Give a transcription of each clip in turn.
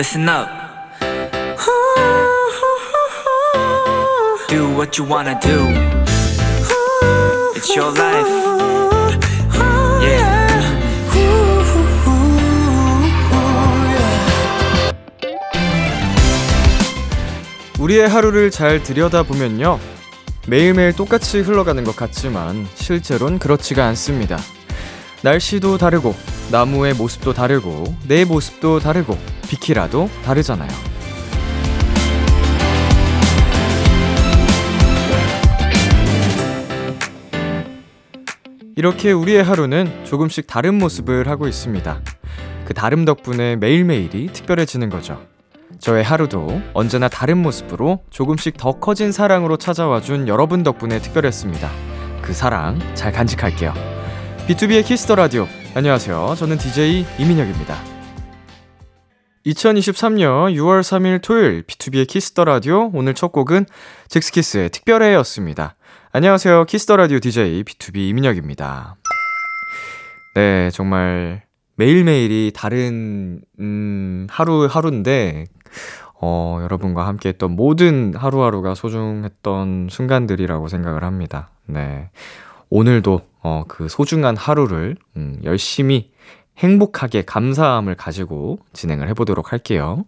listen up. Do what you wanna do. It's your life. Yeah. 우리의 하루를 잘 들여다보면요. 매일매일 똑같이 흘러가는 것 같지만 실제론 그렇지가 않습니다. 날씨도 다르고, 나무의 모습도 다르고, 내 모습도 다르고, 비키라도 다르잖아요. 이렇게 우리의 하루는 조금씩 다른 모습을 하고 있습니다. 그 다름 덕분에 매일매일이 특별해지는 거죠. 저의 하루도 언제나 다른 모습으로 조금씩 더 커진 사랑으로 찾아와 준 여러분 덕분에 특별했습니다. 그 사랑 잘 간직할게요. B2B의 키스터 라디오. 안녕하세요. 저는 DJ 이민혁입니다. 2023년 6월 3일 토요일 B2B의 키스터 라디오 오늘 첫 곡은 젝스키스의 특별해였습니다. 안녕하세요. 키스터 라디오 DJ B2B 이민혁입니다. 네, 정말 매일매일이 다른 음, 하루 하루인데 어, 여러분과 함께 했던 모든 하루하루가 소중했던 순간들이라고 생각을 합니다. 네. 오늘도 어, 그 소중한 하루를 음, 열심히 행복하게 감사함을 가지고 진행을 해보도록 할게요.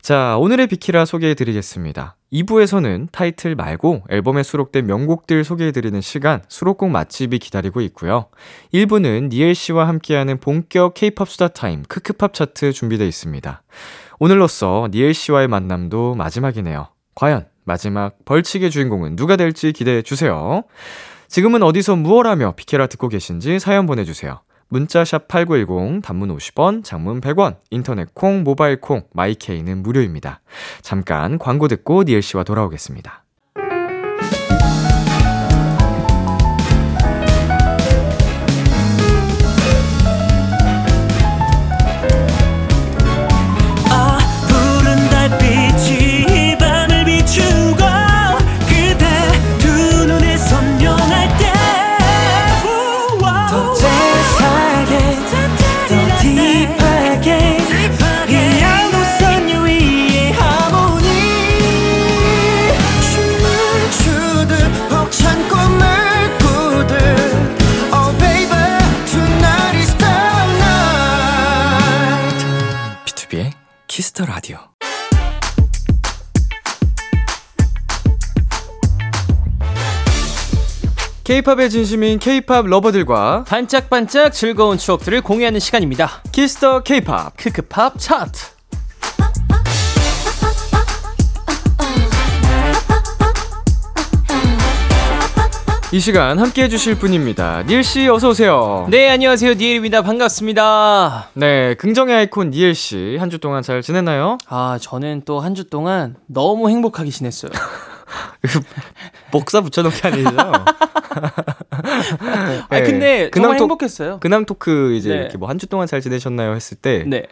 자, 오늘의 비키라 소개해 드리겠습니다. 2부에서는 타이틀 말고 앨범에 수록된 명곡들 소개해 드리는 시간, 수록곡 맛집이 기다리고 있고요. 1부는 니엘 씨와 함께하는 본격 K-팝 수다 타임, 크크팝 차트 준비되어 있습니다. 오늘로써 니엘 씨와의 만남도 마지막이네요. 과연 마지막 벌칙의 주인공은 누가 될지 기대해 주세요. 지금은 어디서 무얼 하며 비케라 듣고 계신지 사연 보내주세요. 문자샵 8910, 단문 50원, 장문 100원, 인터넷 콩, 모바일 콩, 마이케이는 무료입니다. 잠깐 광고 듣고 니엘 씨와 돌아오겠습니다. Kiss the Radio. K-팝의 진심인 K-팝 lover들과 반짝반짝 즐거운 추억들을 공유하는 시간입니다. Kiss the K-팝. 크크팝 차트. 이 시간 함께 해주실 분입니다. 니엘 씨 어서오세요. 네, 안녕하세요. 니엘입니다. 반갑습니다. 네, 긍정의 아이콘 니엘씨 한 주 동안 잘 지냈나요? 아, 저는 또 한 주 동안 너무 행복하게 지냈어요. 복사 붙여놓기 아니죠? 아, 근데 근황 정말 톡- 행복했어요. 근황 토크 이제 네. 이렇게 뭐 한 주 동안 잘 지내셨나요 했을 때 네.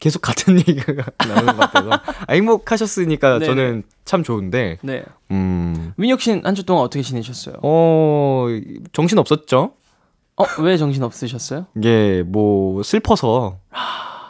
계속 같은 얘기가 나오는 것 같아서 아, 행복하셨으니까 네네. 저는 참 좋은데 네. 음. 민혁 씨는 한 주 동안 어떻게 지내셨어요? 어, 정신 없었죠? 어, 왜 정신 없으셨어요? 이게 뭐 슬퍼서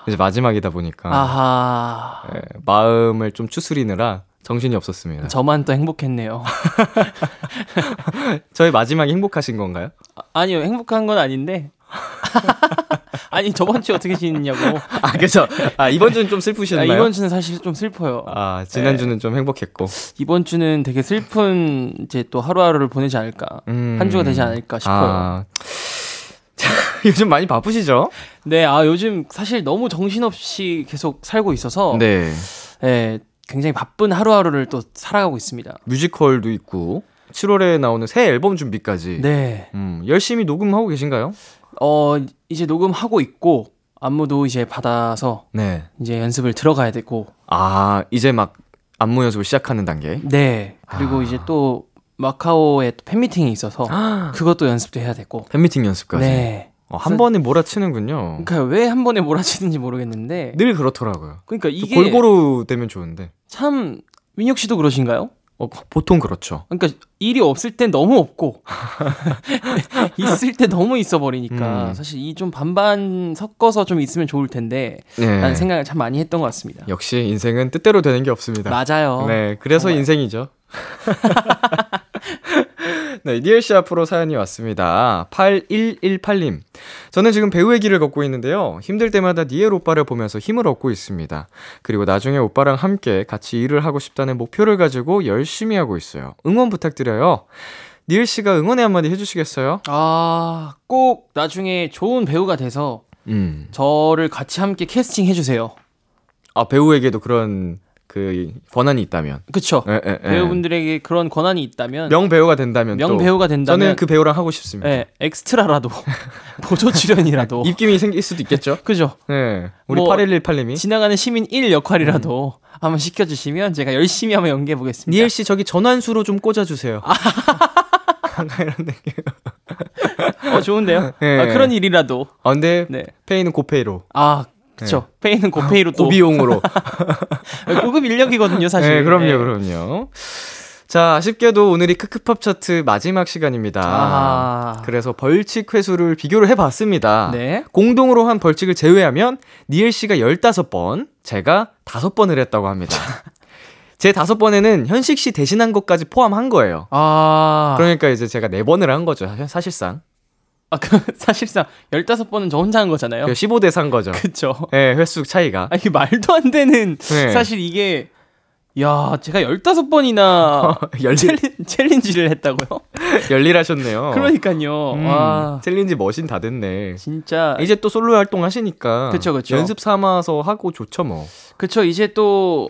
이제 마지막이다 보니까 아하. 예, 마음을 좀 추스리느라 정신이 없었습니다. 저만 또 행복했네요. 저의 마지막이 행복하신 건가요? 아, 아니요, 행복한 건 아닌데. 아니, 저번 주에 어떻게 지냈냐고. 아, 그죠. 아, 이번 주는 좀 아, 슬프셨나요? 이번 주는 사실 좀 슬퍼요. 아, 지난 주는 좀 행복했고. 이번 주는 되게 슬픈 이제 또 하루하루를 보내지 않을까. 음. 한 주가 되지 않을까 싶어요. 아, 자, 요즘 많이 바쁘시죠? 네, 아 요즘 사실 너무 정신없이 계속 살고 있어서 네. 네, 굉장히 바쁜 하루하루를 또 살아가고 있습니다. 뮤지컬도 있고, 7월에 나오는 새 앨범 준비까지. 네. 음, 열심히 녹음하고 계신가요? 어, 이제 녹음하고 있고 안무도 이제 받아서 네. 이제 연습을 들어가야 되고 아, 이제 막 안무 연습을 시작하는 단계. 네. 그리고 아. 이제 또 마카오에 또 팬미팅이 있어서 그것도 연습도 해야 되고. 팬미팅 연습까지. 네. 어, 한 번에 몰아치는군요. 그러니까 왜 한 번에 몰아치는지 모르겠는데. 늘 그렇더라고요. 그러니까 이게 골고루 되면 좋은데. 참 민혁 씨도 그러신가요? 어, 보통 그렇죠. 그러니까 일이 없을 땐 너무 없고 있을 때 너무 있어 버리니까 음. 사실 이 좀 반반 섞어서 좀 있으면 좋을 텐데 네. 라는 생각을 참 많이 했던 것 같습니다. 역시 인생은 뜻대로 되는 게 없습니다. 맞아요. 네, 그래서 정말. 인생이죠. 네, 니엘 씨 앞으로 사연이 왔습니다. 8118님. 저는 지금 배우의 길을 걷고 있는데요. 힘들 때마다 니엘 오빠를 보면서 힘을 얻고 있습니다. 그리고 나중에 오빠랑 함께 같이 일을 하고 싶다는 목표를 가지고 열심히 하고 있어요. 응원 부탁드려요. 니엘 씨가 응원의 한마디 해주시겠어요? 아, 꼭 나중에 좋은 배우가 돼서 음. 저를 같이 함께 캐스팅 해주세요. 아, 배우에게도 그런 그 권한이 있다면. 그쵸? 예, 예, 예. 배우분들에게 그런 권한이 있다면 명 배우가 된다면 또 명배우가 된다면 저는 그 배우랑 하고 싶습니다. 예, 엑스트라라도 보조 출연이라도 입김이 생길 수도 있겠죠? 그죠? 네. 우리 뭐, 8118님이 지나가는 시민 1 역할이라도 한번 시켜주시면 제가 열심히 한번 연기해 보겠습니다. 니엘 씨 저기 전환수로 좀 꽂아주세요. 이런 느낌. 어 좋은데요? 네. 아, 그런 일이라도 아, 근데 네. 페이는 고페이로. 아 그쵸 페이는 고페이로 또 고비용으로. 고급 인력이거든요 사실. 네, 그럼요, 네. 그럼요. 자, 아쉽게도 오늘이 크크팝 차트 마지막 시간입니다. 아. 그래서 벌칙 횟수를 비교를 해봤습니다. 네. 공동으로 한 벌칙을 제외하면 니엘 씨가 15번, 제가 5번을 했다고 합니다. 제 5번에는 현식 씨 대신한 것까지 포함한 거예요. 아, 그러니까 이제 제가 4번을 한 거죠, 사실상. 아, 그, 사실상 15번은 저 혼자 한 거잖아요. 15대 3인 거죠. 그쵸. 예, 횟수 차이가. 아, 이게 말도 안 되는, 네. 사실 이게, 야, 제가 15번이나 열리, 챌린, 챌린 지를 했다고요? 열일하셨네요. 그러니까요. 음, 와, 챌린지 머신 다 됐네. 진짜. 이제 또 솔로 활동 하시니까. 그쵸, 그쵸. 연습 삼아서 하고 좋죠, 뭐. 그쵸, 이제 또,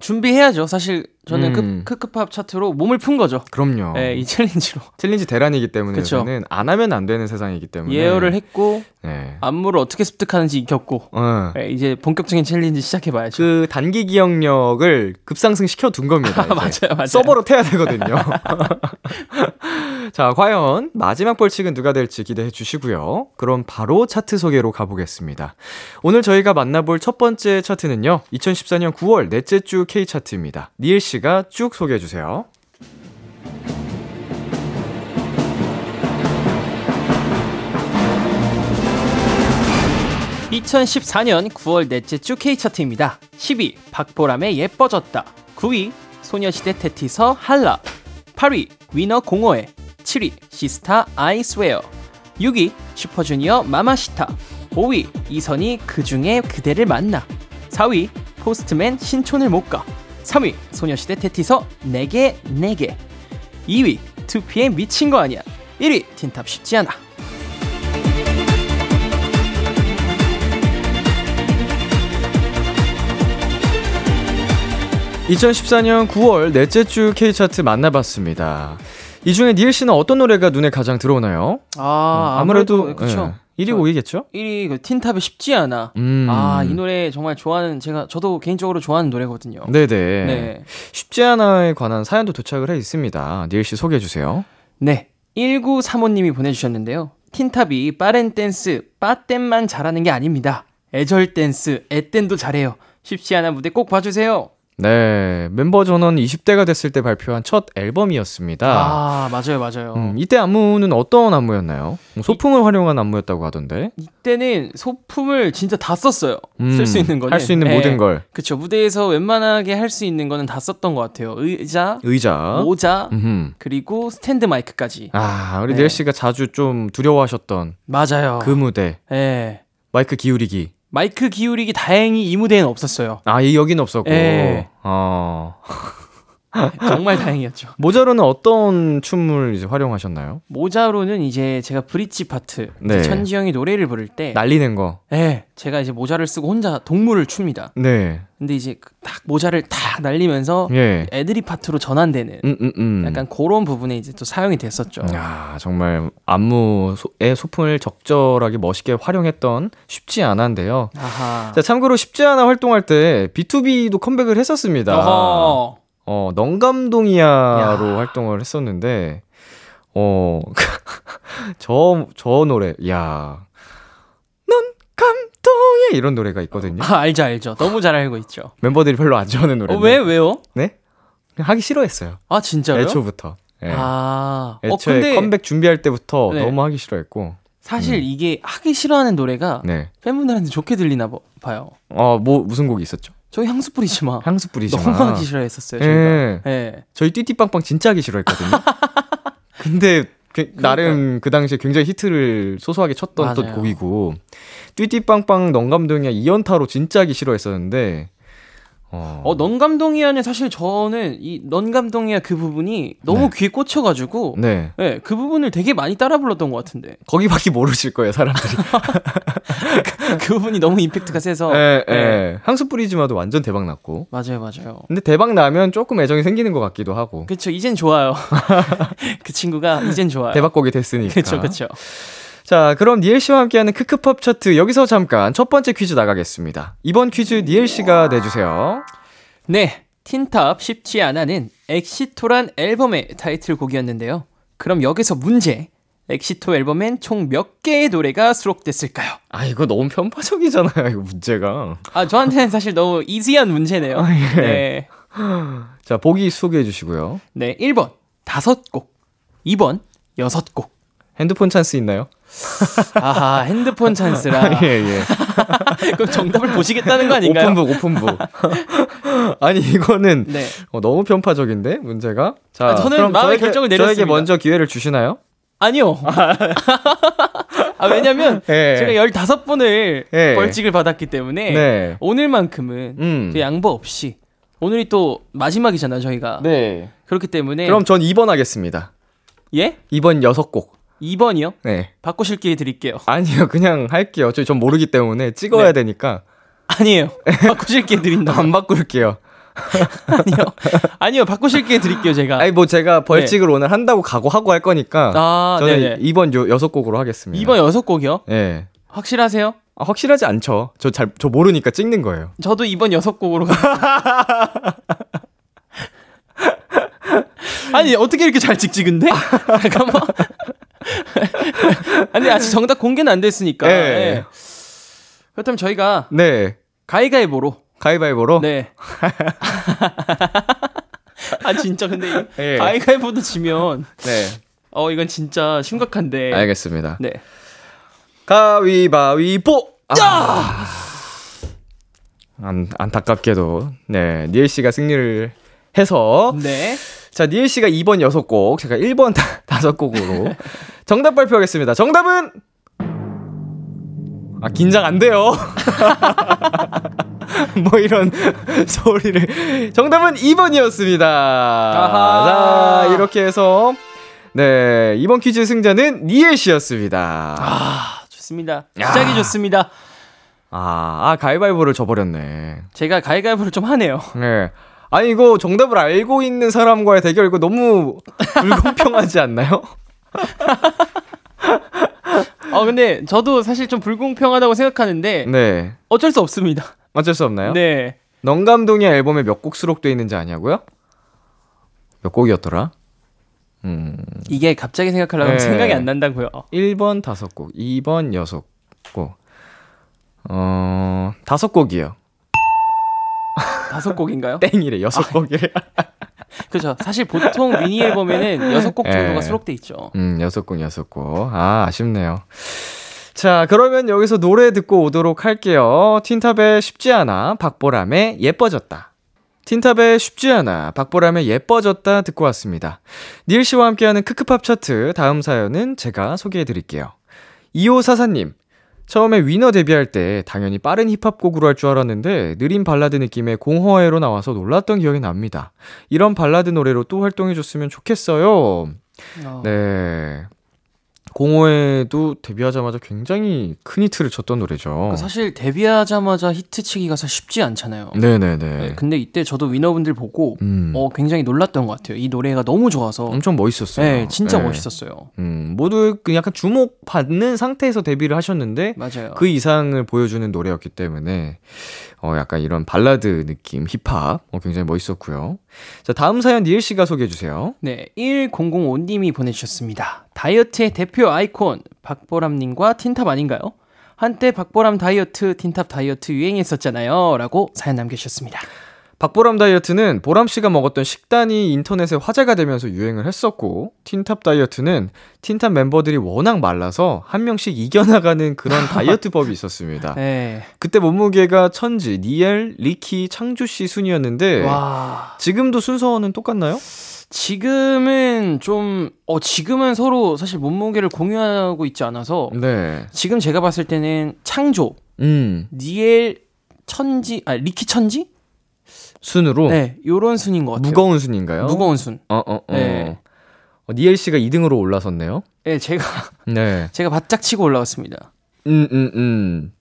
준비해야죠. 사실, 저는 음. 크, 크크팝 차트로 몸을 푼 거죠. 그럼요. 네, 이 챌린지로. 챌린지 대란이기 때문에 그쵸. 요새는 안 하면 안 되는 세상이기 때문에. 예열을 했고, 네. 안무를 어떻게 습득하는지 익혔고, 어. 네, 이제 본격적인 챌린지 시작해봐야죠. 그 단기 기억력을 급상승 시켜 둔 겁니다. 맞아요, 맞아요. 써 버릇해야 되거든요. 자, 과연 마지막 벌칙은 누가 될지 기대해 주시고요. 그럼 바로 차트 소개로 가보겠습니다. 오늘 저희가 만나볼 첫 번째 차트는요. 2014년 9월 넷째 주 K 차트입니다. 니엘 씨가 쭉 소개해 주세요. 2014년 9월 넷째 주 K 차트입니다. 10위 박보람의 예뻐졌다. 9위 소녀시대 태티서 Holler. 8위 위너 공허해. 7위 시스타 I Swear. 6위 슈퍼주니어 Mamacita. 5위 이선희 그중에 그대를 만나. 4위 포스트맨 신촌을 못 가. 3위 소녀시대 태티서 내가 네게. 2위 2PM 미친 거 아니야. 1위 틴탑 쉽지 않아. 2014년 9월 넷째 주 K 차트 만나봤습니다. 이 중에 니엘 씨는 어떤 노래가 눈에 가장 들어오나요? 아, 아무래도 그렇죠. 예, 1위 5위겠죠? 1위 그 틴탑의 쉽지 않아. 음. 아, 이 노래 정말 좋아하는 제가 저도 개인적으로 좋아하는 노래거든요. 네네. 네. 쉽지 않아에 관한 사연도 도착을 해 있습니다. 니엘 씨 소개해 주세요. 네. 1935님이 보내주셨는데요. 틴탑이 빠른 댄스, 빠댄만 잘하는 게 아닙니다. 애절 댄스, 애댄도 잘해요. 쉽지 않아 무대 꼭 봐주세요. 네, 멤버 전원 20대가 됐을 때 발표한 첫 앨범이었습니다. 아, 맞아요, 맞아요. 음, 이때 안무는 어떤 안무였나요? 뭐 소품을 활용한 안무였다고 하던데. 이때는 소품을 진짜 다 썼어요. 음, 쓸수 있는 거는. 할수 있는 네. 모든 걸. 그쵸. 무대에서 웬만하게 할 수 있는 거는 다 썼던 것 같아요. 의자, 의자. 모자, 음흠. 그리고 스탠드 마이크까지. 아, 우리 네. 니엘 씨가 자주 좀 두려워하셨던 맞아요. 그 무대. 예. 마이크 기울이기. 마이크 기울이기 다행히 이 무대에는 없었어요. 아, 이 여기는 없었고. 예. 어. 정말 다행이었죠. 모자로는 어떤 춤을 이제 활용하셨나요? 모자로는 이제 제가 브릿지 파트, 네. 천지영이 노래를 부를 때, 날리는 거. 예, 제가 이제 모자를 쓰고 혼자 동물을 춥니다. 네. 근데 이제 그딱 모자를 탁 날리면서 예. 애드리 파트로 전환되는 음, 음, 음. 약간 그런 부분에 이제 또 사용이 됐었죠. 야, 정말 안무의 소품을 적절하게 멋있게 활용했던 쉽지 않은데요. 아하. 자, 참고로 쉽지 않아 활동할 때 B2B도 컴백을 했었습니다. 어허. 어, 넌감동이야로 야. 활동을 했었는데, 어, 저, 저 노래, 야. 넌감동이야 이런 노래가 있거든요. 아, 알죠, 알죠. 너무 잘 알고 있죠. 멤버들이 별로 안 좋아하는 노래. 어, 왜, 왜요? 네? 하기 싫어했어요. 아 진짜요? 애초부터. 예. 아, 어 애초에 근데 컴백 준비할 때부터 네. 너무 하기 싫어했고. 사실 이게 하기 싫어하는 노래가 네. 팬분들한테 좋게 들리나 봐- 봐요. 어, 뭐 무슨 곡이 있었죠? 저희 향수 뿌리지 마. 향수 뿌리지 마. 너무 하기 싫어했었어요. 저희가. 예. 예. 저희 띠띠빵빵 진짜 하기 싫어했거든요. 근데 그- 나름 그 당시에 굉장히 히트를 소소하게 쳤던 또 맞아요. 곡이고 띠띠빵빵 넌감동이야 이연타로 진짜 하기 싫어했었는데 어, 어, 넌감동이야는 사실 저는 이 넌감동이야 그 부분이 너무 네. 귀에 꽂혀가지고 네 예, 그 부분을 되게 많이 따라 불렀던 것 같은데 거기밖에 모르실 거예요 사람들이. 그 부분이 너무 임팩트가 세서 예, 예. 예. 향수 뿌리지 마도 완전 대박 났고. 맞아요, 맞아요. 근데 대박 나면 조금 애정이 생기는 것 같기도 하고. 그쵸, 이젠 좋아요. 그 친구가 이젠 좋아요. 대박곡이 됐으니까. 그쵸, 그쵸. 자, 그럼 니엘 씨와 함께하는 크크팝 차트 여기서 잠깐 첫 번째 퀴즈 나가겠습니다. 이번 퀴즈 니엘 씨가 내주세요. 네, 틴탑 쉽지 않아는 Éxito란 앨범의 타이틀곡이었는데요. 그럼 여기서 문제. Éxito 앨범엔 총 몇 개의 노래가 수록됐을까요? 아, 이거 너무 편파적이잖아요, 이거 문제가. 아, 저한테는 사실 너무 easy한 문제네요. 아, 예. 네. 자, 보기 소개해 주시고요. 네, 1번 다섯 곡, 2번 여섯 곡. 핸드폰 찬스 있나요? 아하, 핸드폰 찬스라. 예, 예. 그럼 정답을 보시겠다는 거 아닌가요? 오픈북, 오픈북. 아니, 이거는 네. 어, 너무 편파적인데, 문제가. 자, 아, 저는 그럼 마음의 저에게- 결정을 저에게 내렸습니다. 먼저 기회를 주시나요? 아니요. 아, 왜냐면 예. 제가 15분을 예. 벌칙을 받았기 때문에 네. 오늘만큼은 음. 또 양보 없이 오늘이 또 마지막이잖아요, 저희가. 네. 그렇기 때문에 그럼 전 2번 하겠습니다. 예? 2번 6곡. 2번이요? 네. 바꾸실 기회 드릴게요. 아니요, 그냥 할게요. 저 전 모르기 때문에 찍어야 네. 되니까. 아니에요. 바꾸실 기회 드린다. 안 바꿀게요. 아니요. 아니요. 바꾸실 기회 드릴게요, 제가. 아니, 뭐 제가 벌칙을 오늘 한다고 각오하고 할 거니까. 네. 아, 저는 네네. 2번 요, 6곡으로 하겠습니다. 2번 여섯 곡이요? 예. 확실하세요? 아, 확실하지 않죠. 저 잘, 저 모르니까 찍는 거예요. 저도 2번 여섯 곡으로 가겠습니다. 아니 어떻게 이렇게 잘 찍지 근데? 잠깐만. 아니 아직 정답 공개는 안 됐으니까. 예. 예. 그렇다면 저희가 네. 가위가위보로. 가위바위보로. 네. 아 진짜 근데 이 예. 가위가위보도 지면 네. 어 이건 진짜 심각한데. 알겠습니다. 네. 가위바위보! 아. 안, 안타깝게도, 네. 니엘 씨가 승리를 해서. 네. 자, 니엘 씨가 2번 6곡, 제가 1번 5곡으로 정답 발표하겠습니다. 정답은 아, 긴장 안 돼요. 뭐 이런 소리를. 정답은 2번이었습니다. 아하. 자, 이렇게 해서 네, 이번 퀴즈 승자는 니엘 씨였습니다. 아 좋습니다. 시작이 좋습니다. 아, 아, 가위바위보를 져버렸네. 제가 가위가위보를 좀 하네요. 네. 아니, 이거 정답을 알고 있는 사람과의 대결, 이거 너무 불공평하지 않나요? 어 근데 저도 사실 좀 불공평하다고 생각하는데 네. 어쩔 수 없습니다. 어쩔 수 없나요? 네. 넌감동의 앨범에 몇 곡 수록되어 있는지 아냐고요? 몇 곡이었더라? 음, 이게 갑자기 생각하려고 하면 네. 생각이 안 난다고요. 1번 5곡, 2번 6곡. 어, 5곡이요. 다섯 곡인가요? 땡이래, 6곡이래. 그죠. 사실 보통 미니 앨범에는 여섯 곡 정도가 예. 수록돼 있죠. 음, 6곡, 6곡. 아, 아쉽네요. 자, 그러면 여기서 노래 듣고 오도록 할게요. 틴탑의 쉽지 않아, 박보람의 예뻐졌다. 틴탑의 쉽지 않아, 박보람의 예뻐졌다 듣고 왔습니다. 닐 씨와 함께하는 크크팝 차트 다음 사연은 제가 소개해 드릴게요. 2544님, 처음에 위너 데뷔할 때 당연히 빠른 힙합 곡으로 할 줄 알았는데 느린 발라드 느낌의 공허해로 나와서 놀랐던 기억이 납니다. 이런 발라드 노래로 또 활동해 줬으면 좋겠어요. 어. 네. 공허해도 데뷔하자마자 굉장히 큰 히트를 쳤던 노래죠. 그러니까 사실 데뷔하자마자 히트치기가 사실 쉽지 않잖아요. 네네네. 네, 근데 이때 저도 위너분들 보고 음. 어 굉장히 놀랐던 것 같아요. 이 노래가 너무 좋아서. 엄청 멋있었어요. 네, 진짜 네. 멋있었어요. 음, 모두 그 약간 주목받는 상태에서 데뷔를 하셨는데 맞아요. 그 이상을 보여주는 노래였기 때문에 어 약간 이런 발라드 느낌 힙합 어, 굉장히 멋있었고요. 자 다음 사연 니엘 씨가 소개해 주세요. 네, 1005님이 보내주셨습니다. 다이어트의 대표 아이콘 박보람님과 틴탑 아닌가요? 한때 박보람 다이어트, 틴탑 다이어트 유행했었잖아요. 라고 사연 남겨주셨습니다. 박보람 다이어트는 보람 씨가 먹었던 식단이 인터넷에 화제가 되면서 유행을 했었고 틴탑 다이어트는 틴탑 멤버들이 워낙 말라서 한 명씩 이겨나가는 그런 다이어트 법이 있었습니다. 네. 그때 몸무게가 천지, 니엘, 리키, 창조 씨 순이었는데 와. 지금도 순서는 똑같나요? 지금은 좀, 어, 지금은 서로 사실 몸무게를 공유하고 있지 않아서 네. 지금 제가 봤을 때는 창조, 음. 니엘 천지, 아, 리키 천지? 순으로 네, 요런 순인 것 같아요. 무거운 순인가요? 무거운 순. 어, 어, 어. 네. 어, 니엘 씨가 2등으로 올라섰네요. 네, 제가, 네. 제가 바짝 치고 올라왔습니다. 음, 음, 음.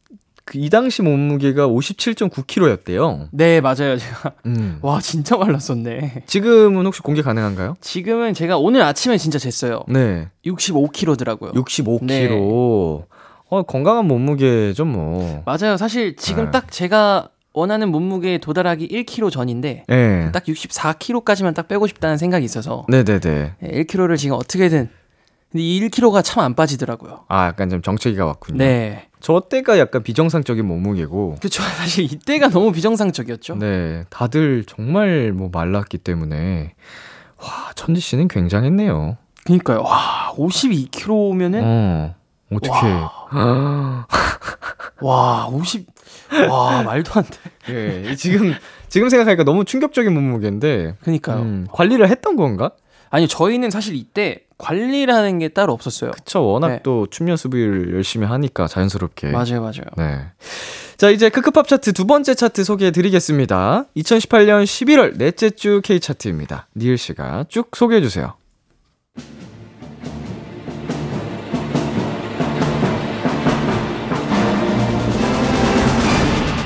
그이 당시 몸무게가 57.9kg였대요. 네, 맞아요. 제가. 음. 와, 진짜 말랐었네. 지금은 혹시 공개 가능한가요? 지금은 제가 오늘 아침에 진짜 쟀어요. 네. 65kg더라고요. 65kg. 네. 어, 건강한 몸무게죠, 뭐. 맞아요. 사실 지금 네. 딱 제가 원하는 몸무게에 도달하기 1kg 전인데 네. 딱 64kg까지만 딱 빼고 싶다는 생각이 있어서 네네네. 1kg를 지금 어떻게든 근데 이 1kg가 참 안 빠지더라고요. 아, 약간 좀 정체기가 왔군요. 네. 저 때가 약간 비정상적인 몸무게고. 그쵸. 사실 이때가 너무 비정상적이었죠. 네. 다들 정말 뭐 말랐기 때문에. 와, 천지 씨는 굉장했네요. 그니까요. 와, 52kg면은 어. 어떻게. 와, 50 와, 말도 안 돼. 예, 지금, 지금 생각하니까 너무 충격적인 몸무게인데. 그니까요. 음, 관리를 했던 건가? 아니, 저희는 사실 이때 관리를 하는 게 따로 없었어요. 그쵸. 워낙 네. 또춤 연습을 열심히 하니까 자연스럽게. 맞아요, 맞아요. 네. 자, 이제 크크팝 차트 두 번째 차트 소개해 드리겠습니다. 2018년 11월 넷째 주 K 차트입니다. 니을 씨가 쭉 소개해 주세요.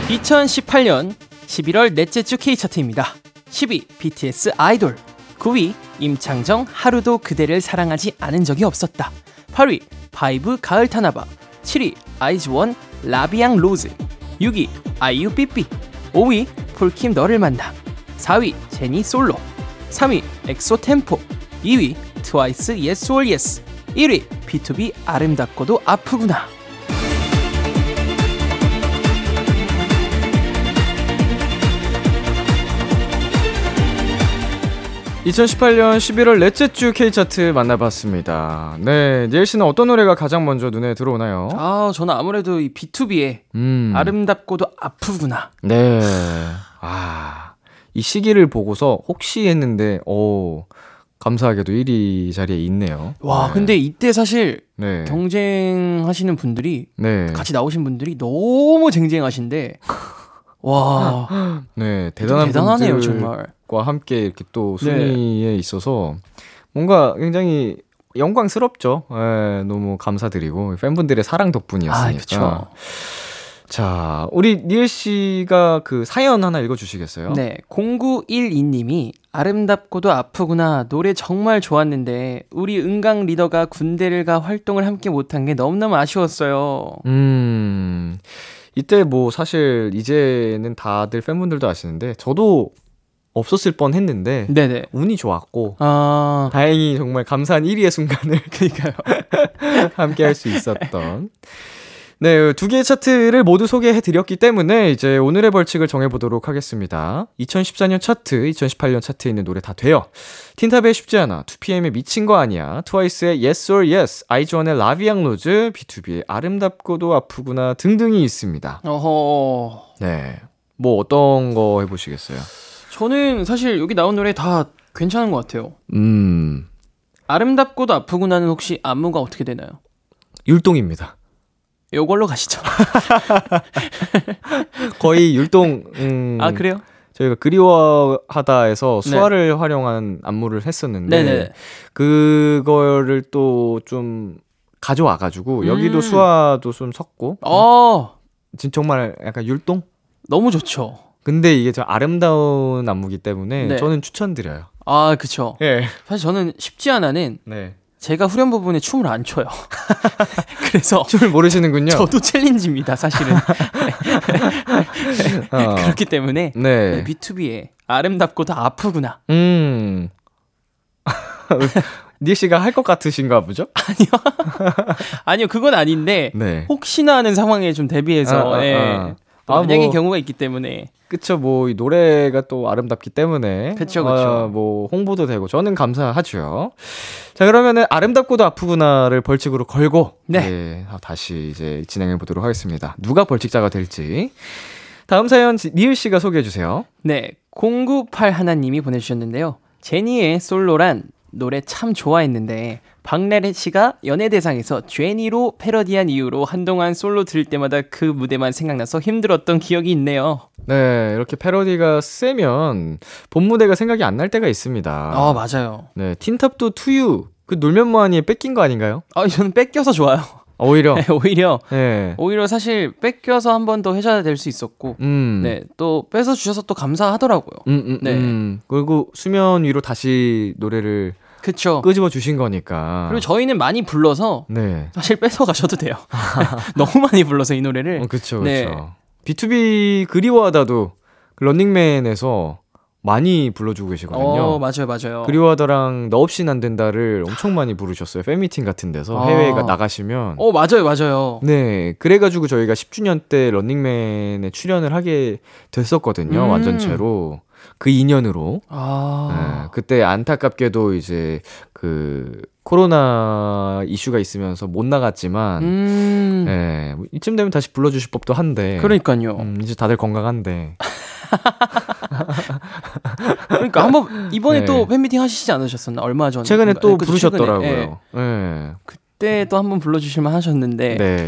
2018년 11월 넷째 주 K 차트입니다. 10위 BTS 아이돌, 9위 임창정 하루도 그대를 사랑하지 않은 적이 없었다. 8위 바이브 가을 타나 봐, 7위 아이즈원 La Vie en Rose, 6위 아이유 삐삐, 5위 폴킴 너를 만나, 4위 제니 솔로, 3위 엑소 템포, 2위 트와이스 Yes or Yes, 1위 BTOB 아름답고도 아프구나. 2018년 11월 넷째 주 K 차트 만나봤습니다. 네, 니엘 씨는 어떤 노래가 가장 먼저 눈에 들어오나요? 아, 저는 아무래도 이 B2B의 음. 아름답고도 아프구나. 네. 아, 이 시기를 보고서 혹시 했는데, 오, 감사하게도 1위 자리에 있네요. 와, 네. 근데 이때 사실 네. 경쟁하시는 분들이 네. 같이 나오신 분들이 너무 쟁쟁하신데 와, 네, 대단한 대단하네요, 분들 과. 함께 이렇게 또 네. 순위에 있어서 뭔가 굉장히 영광스럽죠. 예, 너무 감사드리고 팬분들의 사랑 덕분이었으니까. 아. 자, 우리 니엘 씨가 그 사연 하나 읽어 주시겠어요? 네, 0912 님이 아름답고도 아프구나 노래 정말 좋았는데 우리 은강 리더가 군대를 가 활동을 함께 못한 게 너무너무 아쉬웠어요. 음. 이때 뭐 사실 이제는 다들 팬분들도 아시는데 저도 없었을 뻔 했는데 네네. 운이 좋았고 아, 다행히 정말 감사한 1위의 순간을 그니까요. 함께 할 수 있었던. 네, 두 개의 차트를 모두 소개해 드렸기 때문에 이제 오늘의 벌칙을 정해 보도록 하겠습니다. 2014년 차트, 2018년 차트에 있는 노래 다 돼요. 틴탑의 쉽지 않아, 2PM의 미친 거 아니야, 트와이스의 Yes or Yes, 아이즈원의 La Vie en Rose, BTOB의 아름답고도 아프구나 등등이 있습니다. 어허. 네. 뭐 어떤 거 해 보시겠어요? 저는 사실 여기 나온 노래 다 괜찮은 것 같아요. 음, 아름답고도 아프구나는 혹시 안무가 어떻게 되나요? 율동입니다. 요걸로 가시죠. 거의 율동, 음, 아, 그래요? 저희가 그리워하다에서 네. 수화를 활용한 안무를 했었는데 네네. 그거를 또 좀 가져와가지고 여기도 음. 수화도 좀 섞고 어, 진 정말 약간 율동? 너무 좋죠. 근데 이게 좀 아름다운 안무기 때문에 네. 저는 추천드려요. 아, 그쵸. 예. 사실 저는 쉽지 않아는 네. 제가 후렴 부분에 춤을 안 춰요. 그래서 춤을 모르시는군요. 저도 챌린지입니다, 사실은. 어. 그렇기 때문에 네. B2B의 아름답고도 아프구나. 음. 니엘 씨가 할 것 같으신가 보죠? 아니요, 그건 아닌데 네. 혹시나 하는 상황에 좀 대비해서 아, 아, 예. 아. 또 아, 만약의 뭐. 경우가 있기 때문에 그쵸, 뭐, 이 노래가 또 아름답기 때문에. 그쵸, 그쵸. 어, 뭐, 홍보도 되고, 저는 감사하죠. 자, 그러면은, 아름답고도 아프구나를 벌칙으로 걸고, 네. 예, 다시 이제 진행해 보도록 하겠습니다. 누가 벌칙자가 될지. 다음 사연, 니을 씨가 소개해 주세요. 네, 098 하나님이 보내주셨는데요. 제니의 솔로란 노래 참 좋아했는데 박래래 씨가 연예대상에서 제니로 패러디한 이유로 한동안 솔로 들을 때마다 그 무대만 생각나서 힘들었던 기억이 있네요. 네, 이렇게 패러디가 세면 본 무대가 생각이 안 날 때가 있습니다. 아 맞아요. 네, 틴탑도 투유 그 놀면 뭐하니 뺏긴 거 아닌가요? 아 저는 뺏겨서 좋아요. 오히려. 네, 오히려 네. 오히려 사실 뺏겨서 한 번 더 회자가 될 수 있었고, 음. 네또 뺏어 주셔서 또 감사하더라고요. 음, 음, 네. 음. 그리고 수면 위로 다시 노래를 그쵸. 끄집어 주신 거니까. 그리고 저희는 많이 불러서 네. 사실 뺏어 가셔도 돼요. 너무 많이 불러서 이 노래를. 어, 그쵸, 그쵸. 네. B2B 그리워하다도 그 런닝맨에서 많이 불러주고 계시거든요. 어 맞아요 맞아요. 그리워하다랑 너 없인 안 된다를 엄청 많이 부르셨어요. 팬미팅 같은 데서 아. 해외에 가- 나가시면. 어 맞아요 맞아요. 네, 그래가지고 저희가 10주년 때 런닝맨에 출연을 하게 됐었거든요. 음. 완전체로. 그 인연으로. 아 네, 그때 안타깝게도 이제 그 코로나 이슈가 있으면서 못 나갔지만, 음 네, 이쯤 되면 다시 불러주실 법도 한데. 그러니까요. 음, 이제 다들 건강한데. 그러니까 한번 이번에 네. 또 팬미팅 하시지 않으셨었나 얼마 전에 최근에 그런가? 또 네, 그쵸, 부르셨더라고요. 네. 네. 그때 또 한번 불러주실만 하셨는데 네.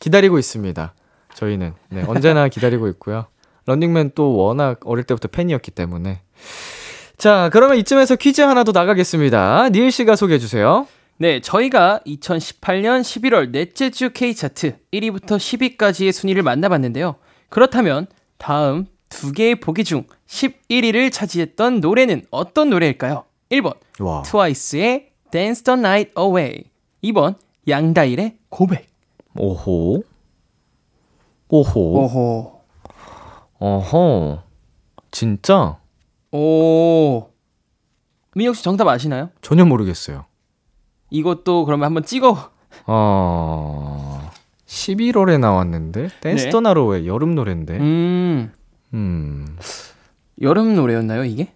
기다리고 있습니다. 저희는. 네, 언제나 기다리고 있고요. 런닝맨 또 워낙 어릴 때부터 팬이었기 때문에. 자, 그러면 이쯤에서 퀴즈 하나 더 나가겠습니다. 니엘 씨가 소개해 주세요. 네, 저희가 2018년 11월 넷째 주 K차트 1위부터 10위까지의 순위를 만나봤는데요. 그렇다면 다음 두 개의 보기 중 11위를 차지했던 노래는 어떤 노래일까요? 1번 와. 트와이스의 Dance the Night Away 2번 양다일의 고백 오호. 오호. 오호 어허. 진짜? 오 민혁 씨 정답 아시나요? 전혀 모르겠어요. 이것도 그러면 한번 찍어 어. 11월에 나왔는데 댄스 네. 더나로의 여름 노래인데. 음 음. 여름 노래였나요 이게?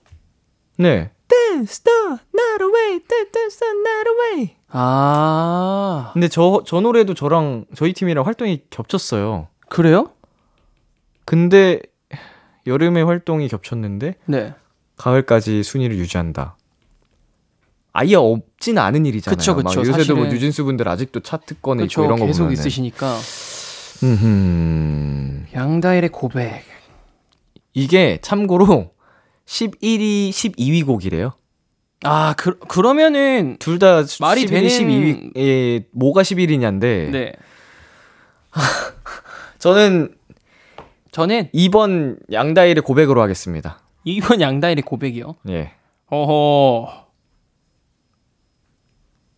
네. Dance the night away. 아 근데 저, 저 노래도 저랑 저희 팀이랑 활동이 겹쳤어요. 그래요? 근데 여름에 활동이 겹쳤는데 네 가을까지 순위를 유지한다. 아예 없진 않은 일이잖아요. 그쵸, 그쵸. 막 요새도 뭐 사실은- 뉴진스 분들 아직도 차트권에 그렇죠 있고 이런 거 계속 보면 있으시니까 음. 양다일의 고백 이게 참고로 11위, 12위 곡이래요. 아 그, 그러면은 둘 다 말이 11위, 되는- 12위에 뭐가 11위냐인데 네 저는 저는 2번 양다일의 고백으로 하겠습니다. 이번 양다일의 고백이요 예. 어허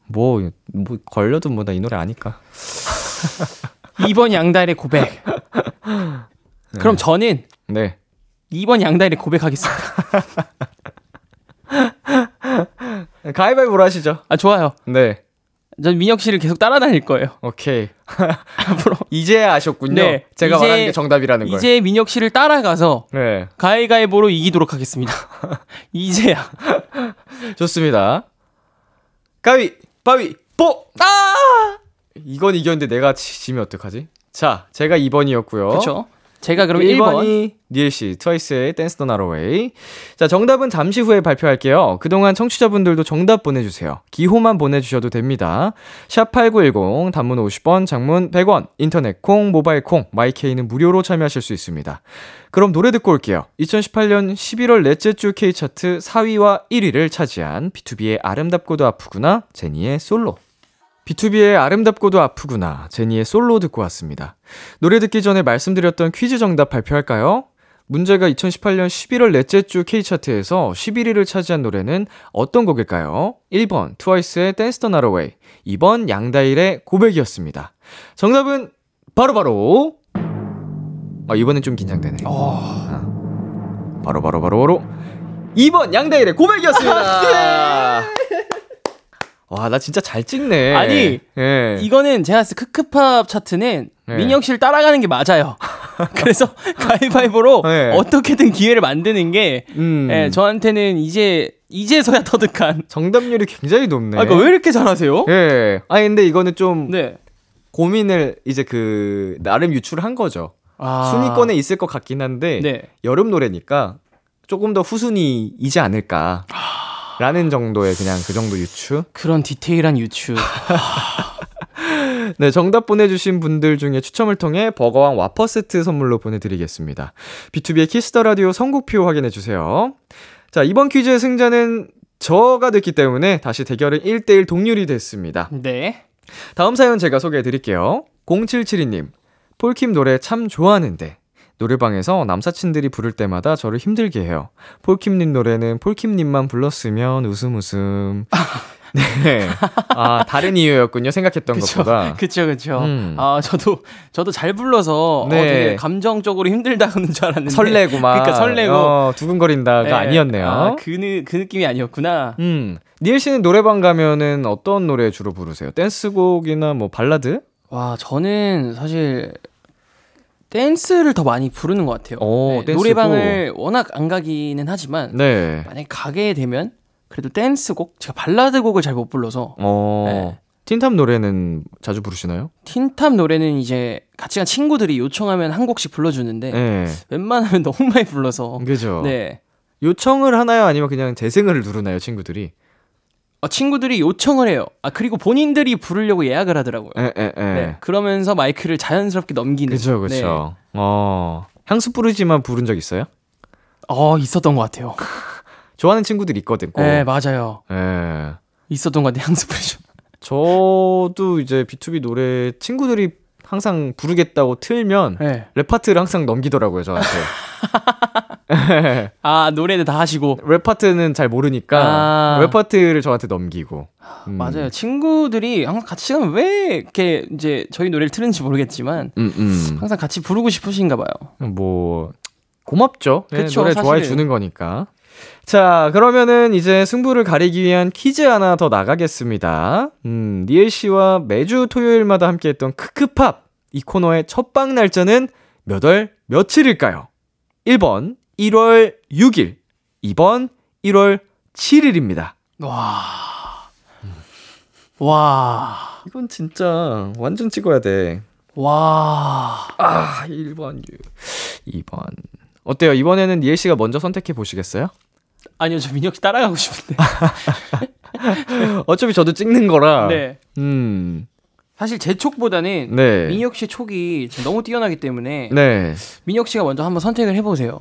뭐, 뭐 걸려도 뭐 나 이 노래 아니까. 2번 양다일의 고백 그럼 저는 네. 2번 양다일의 고백하겠습니다 가위바위보로 하시죠. 아 좋아요 네. 전 민혁 씨를 계속 따라다닐 거예요 오케이. 앞으로 이제 아셨군요. 네, 제가 이제- 말한 게 정답이라는 걸. 이제 민혁 씨를 따라가서 네. 가위가위보로 이기도록 하겠습니다 이제야 좋습니다. 가위, 바위, 보! 아! 이건 이겼는데 내가 지- 지면 어떡하지? 자, 제가 2번이었고요. 그렇죠 제가 그럼 1번 1번이 니엘 씨, 트와이스의 Dance the Night Away. 자, 정답은 잠시 후에 발표할게요. 그동안 청취자분들도 정답 보내주세요. 기호만 보내주셔도 됩니다. 샵8910, 단문 50원, 장문 100원, 인터넷 콩, 모바일 콩, 마이케이는 무료로 참여하실 수 있습니다. 그럼 노래 듣고 올게요. 2018년 11월 넷째 주 K차트 4위와 1위를 차지한 BTOB의 아름답고도 아프구나, 제니의 솔로. BTOB의 아름답고도 아프구나 제니의 솔로 듣고 왔습니다. 노래 듣기 전에 말씀드렸던 퀴즈 정답 발표할까요? 문제가 2018년 11월 넷째 주 K차트에서 11위를 차지한 노래는 어떤 곡일까요? 1번 트와이스의 the Night Away 2번 양다일의 고백이었습니다. 정답은 바로바로 아 이번엔 좀 긴장되네. 아, 바로 바로 바로 바로 2번 양다일의 고백이었습니다. 와, 나 진짜 잘 찍네. 아니, 예. 이거는 제가 크크팝 차트는 네. 민혁 씨를 따라가는 게 맞아요 그래서 가위바위보로 네. 어떻게든 기회를 만드는 게 음. 예, 저한테는 이제 이제서야 터득한. 정답률이 굉장히 높네. 아, 그러니까 왜 이렇게 잘하세요? 예. 아니 근데 이거는 좀 네. 고민을 이제 그 나름 유출한 거죠. 아. 순위권에 있을 것 같긴 한데 네. 여름 노래니까 조금 더 후순위이지 않을까. 라는 정도의 그냥 그 정도 유추. 그런 디테일한 유추. 네, 정답 보내주신 분들 중에 추첨을 통해 버거왕 와퍼 세트 선물로 보내드리겠습니다. 비투비의 키스 더 라디오 선곡표 확인해주세요. 자, 이번 퀴즈의 승자는 저가 됐기 때문에 다시 대결은 1대1 동률이 됐습니다. 네. 다음 사연 제가 소개해드릴게요. 0772님, 폴킴 노래 참 좋아하는데, 노래방에서 남사친들이 부를 때마다 저를 힘들게 해요. 폴킴님 노래는 폴킴님만 불렀으면 웃음 웃음. 네. 아, 다른 이유였군요. 생각했던 그쵸. 것보다. 그쵸, 그쵸. 음. 아, 저도, 저도 잘 불러서, 네. 어, 되게 감정적으로 힘들다는 줄 알았는데. 설레고 막. 그러니까 설레고. 어, 두근거린다가 네. 아니었네요. 아, 그, 느- 그 느낌이 아니었구나. 음. 니엘 씨는 노래방 가면은 어떤 노래 주로 부르세요? 댄스곡이나 뭐 발라드? 와, 저는 사실, 댄스를 더 많이 부르는 것 같아요. 오, 네, 댄스곡. 노래방을 워낙 안 가기는 하지만, 네. 만약에 가게 되면, 그래도 댄스곡? 제가 발라드 곡을 잘 못 불러서, 어. 네. 틴탑 노래는 자주 부르시나요? 틴탑 노래는 이제 같이 간 친구들이 요청하면 한 곡씩 불러주는데, 네. 웬만하면 너무 많이 불러서, 그죠. 네. 요청을 하나요? 아니면 그냥 재생을 누르나요, 친구들이? 어, 친구들이 요청을 해요. 아, 그리고 본인들이 부르려고 예약을 하더라고요. 에, 에, 에. 네. 그러면서 마이크를 자연스럽게 넘기는. 그죠, 네. 그죠. 어. 향수 뿌리지 마 부른 적 있어요? 어, 있었던 것 같아요. 좋아하는 친구들 있거든, 꼭. 네, 맞아요. 예. 있었던 것 같아요. 향수 뿌리죠. 저도 이제 B2B 노래 친구들이 항상 부르겠다고 틀면 네. 랩 파트를 항상 넘기더라고요, 저한테. 아, 노래는 다 하시고. 랩 파트는 잘 모르니까 아. 랩 파트를 저한테 넘기고. 음. 맞아요. 친구들이 항상 같이 가면 왜 이렇게 이제 저희 노래를 틀는지 모르겠지만 음, 음. 항상 같이 부르고 싶으신가 봐요. 뭐 고맙죠. 네, 그쵸, 노래 좋아해. 주는 거니까. 자, 그러면은 이제 승부를 가리기 위한 퀴즈 하나 더 나가겠습니다. 음, 니엘 씨와 매주 토요일마다 함께했던 크크팝 이 코너의 첫 방 날짜는 몇 월 며칠일까요? 1번 1월 6일, 2번 1월 7일입니다. 와. 와. 이건 진짜 완전 찍어야 돼. 와. 아, 1번 6, 2번. 어때요? 이번에는 니엘 씨가 먼저 선택해 보시겠어요? 아니요, 저 민혁 씨 따라가고 싶은데. 어차피 저도 찍는 거라. 네. 음. 사실 제 촉보다는 네. 민혁 씨의 촉이 너무 뛰어나기 때문에 네. 민혁 씨가 먼저 한번 선택을 해보세요.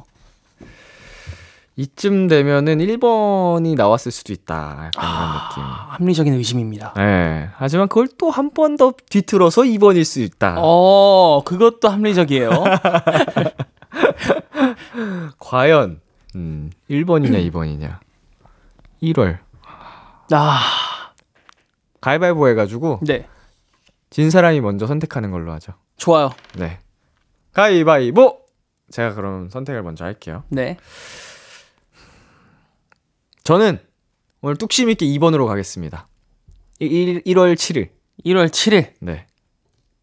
이쯤 되면은 1번이 나왔을 수도 있다. 약간 이런 느낌. 아, 합리적인 의심입니다. 네. 하지만 그걸 또 한 번 더 뒤틀어서 2번일 수 있다. 어, 그것도 합리적이에요. 과연 음, 1번이냐 2번이냐. 1월. 아, 가위바위보 해가지고 네. 진 사람이 먼저 선택하는 걸로 하죠. 좋아요. 네. 가위바위보! 제가 그럼 선택을 먼저 할게요. 네. 저는 오늘 뚝심 있게 2번으로 가겠습니다. 1, 1월 7일. 1월 7일. 네.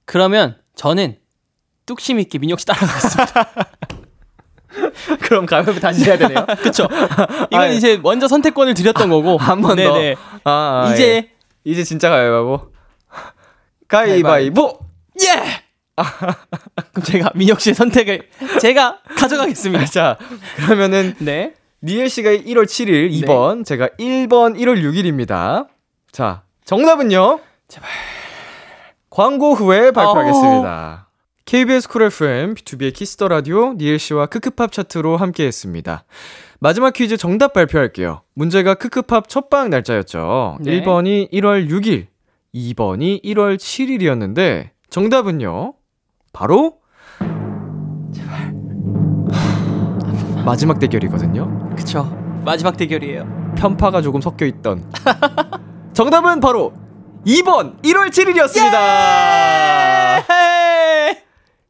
그러면 저는 뚝심 있게 민혁 씨 따라가겠습니다. 그럼 가위바위보 다시 해야 되네요. 그쵸? 이건 아, 이제 먼저 선택권을 드렸던 거고. 한 번 더. 아, 아, 이제, 예. 이제 진짜 가위바위보. 가위바위보. 예! 그럼 제가 민혁 씨의 선택을 제가 가져가겠습니다. 자, 그러면은 네. 니엘 씨가 1월 7일 2번, 제가 1번 1월 6일입니다. 자, 정답은요? 제발. 광고 후에 발표하겠습니다. KBS 쿨 FM, 비투비의 키스 더 라디오, 니엘 씨와 크크팝 차트로 함께 했습니다. 마지막 퀴즈 정답 발표할게요. 문제가 크크팝 첫방 날짜였죠. 네. 1번이 1월 6일, 2번이 1월 7일이었는데, 정답은요? 바로? 마지막 대결이거든요. 그쵸. 마지막 대결이에요. 편파가 조금 섞여 있던. 정답은 바로 2번 1월 7일이었습니다.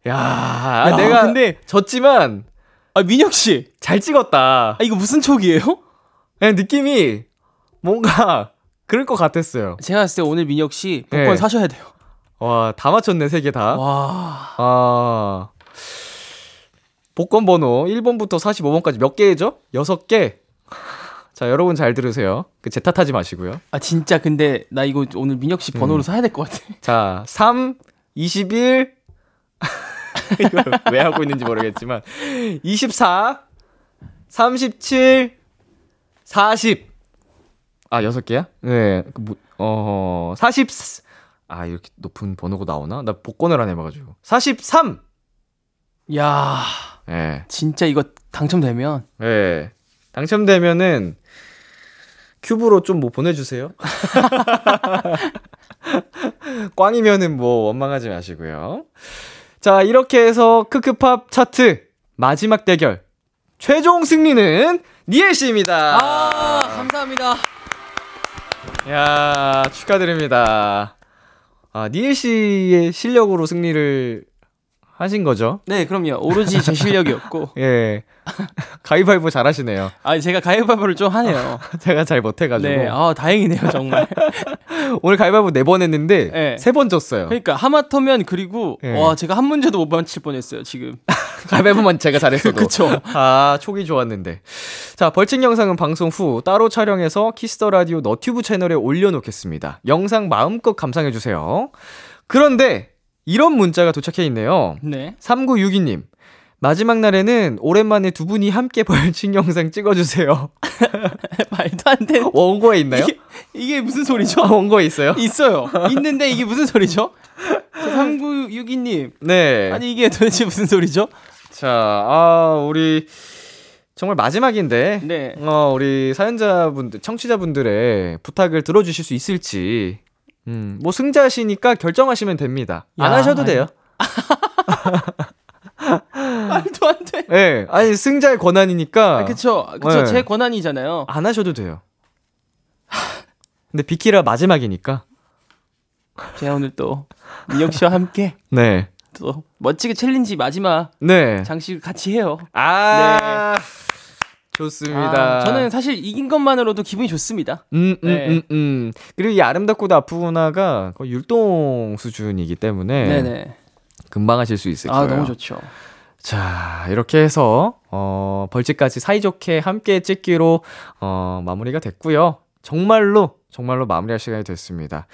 야, 야, 내가 근데- 졌지만 아, 민혁 씨. 잘 찍었다. 아, 이거 무슨 촉이에요? 그냥 느낌이 뭔가 그럴 것 같았어요. 제가 봤을 때 오늘 민혁 씨 복권 네. 사셔야 돼요. 와, 다 맞췄네, 세 개 다. 와. 아. 복권 번호 1번부터 45번까지 몇 개죠? 6개. 자, 여러분 잘 들으세요. 그 제 탓하지 마시고요. 아 진짜 근데 나 이거 오늘 민혁 씨 번호로 사야 될 것 같아. 자, 3, 21, 이걸 왜 하고 있는지 모르겠지만, 24, 37, 40. 아, 6개야? 네. 그 뭐, 어, 40, 아, 이렇게 높은 번호가 나오나? 나 복권을 안 해봐가지고. 43! 야 예. 네. 진짜 이거 당첨되면 네. 당첨되면은, 큐브로 좀 뭐 보내주세요. 꽝이면은 뭐 원망하지 마시고요. 자, 이렇게 해서 크크팝 차트 마지막 대결 최종 승리는 니엘 씨입니다. 아 감사합니다. 야, 축하드립니다. 아, 니엘 씨의 실력으로 승리를 하신 거죠? 네 그럼요 오로지 제 실력이었고 예. 가위바위보 잘 하시네요. 아 제가 가위바위보를 좀 하네요. 제가 잘 못해가지고. 네, 아 다행이네요 정말. 오늘 가위바위보 네 번 했는데 네. 세번 졌어요. 그러니까 하마터면 그리고 네. 와 제가 한 문제도 못 맞힐 뻔 했어요 지금. 가위바위보만 제가 잘했어도. 그쵸. 아, 촉이 좋았는데. 자, 벌칙 영상은 방송 후 따로 촬영해서 키스 더 라디오 너튜브 채널에 올려놓겠습니다. 영상 마음껏 감상해주세요. 그런데 이런 문자가 도착해 있네요. 네. 3962님. 마지막 날에는 오랜만에 두 분이 함께 벌칙 영상 찍어주세요. 말도 안 돼. 원고에 있나요? 이게, 이게 무슨 소리죠? 아, 원고에 있어요? 있어요. 있는데 이게 무슨 소리죠? 3962님. 네. 아니 이게 도대체 무슨 소리죠? 자, 아, 우리 정말 마지막인데, 네. 어, 우리 사연자분들, 청취자분들의 부탁을 들어주실 수 있을지, 음, 뭐 승자시니까 결정하시면 됩니다. 안 야, 하셔도 아니. 돼요. 말도 안 돼. 예, 네, 아니 승자의 권한이니까 아, 그쵸. 그쵸. 네. 제 권한이잖아요. 안 하셔도 돼요. 근데 비키라 마지막이니까, 제가 오늘 또 민혁 씨와 함께 네, 또 멋지게 챌린지 마지막 네, 장식 같이 해요. 아, 좋습니다. 아, 저는 사실 이긴 것만으로도 기분이 좋습니다. 음, 음, 네. 음, 음. 그리고 이 아름답고도 아프구나가 거의 율동 수준이기 때문에 네네. 금방 하실 수 있을 아 거예요. 너무 좋죠. 자, 이렇게 해서 어, 벌칙까지 사이좋게 함께 찍기로 어, 마무리가 됐고요. 정말로 정말로 마무리할 시간이 됐습니다.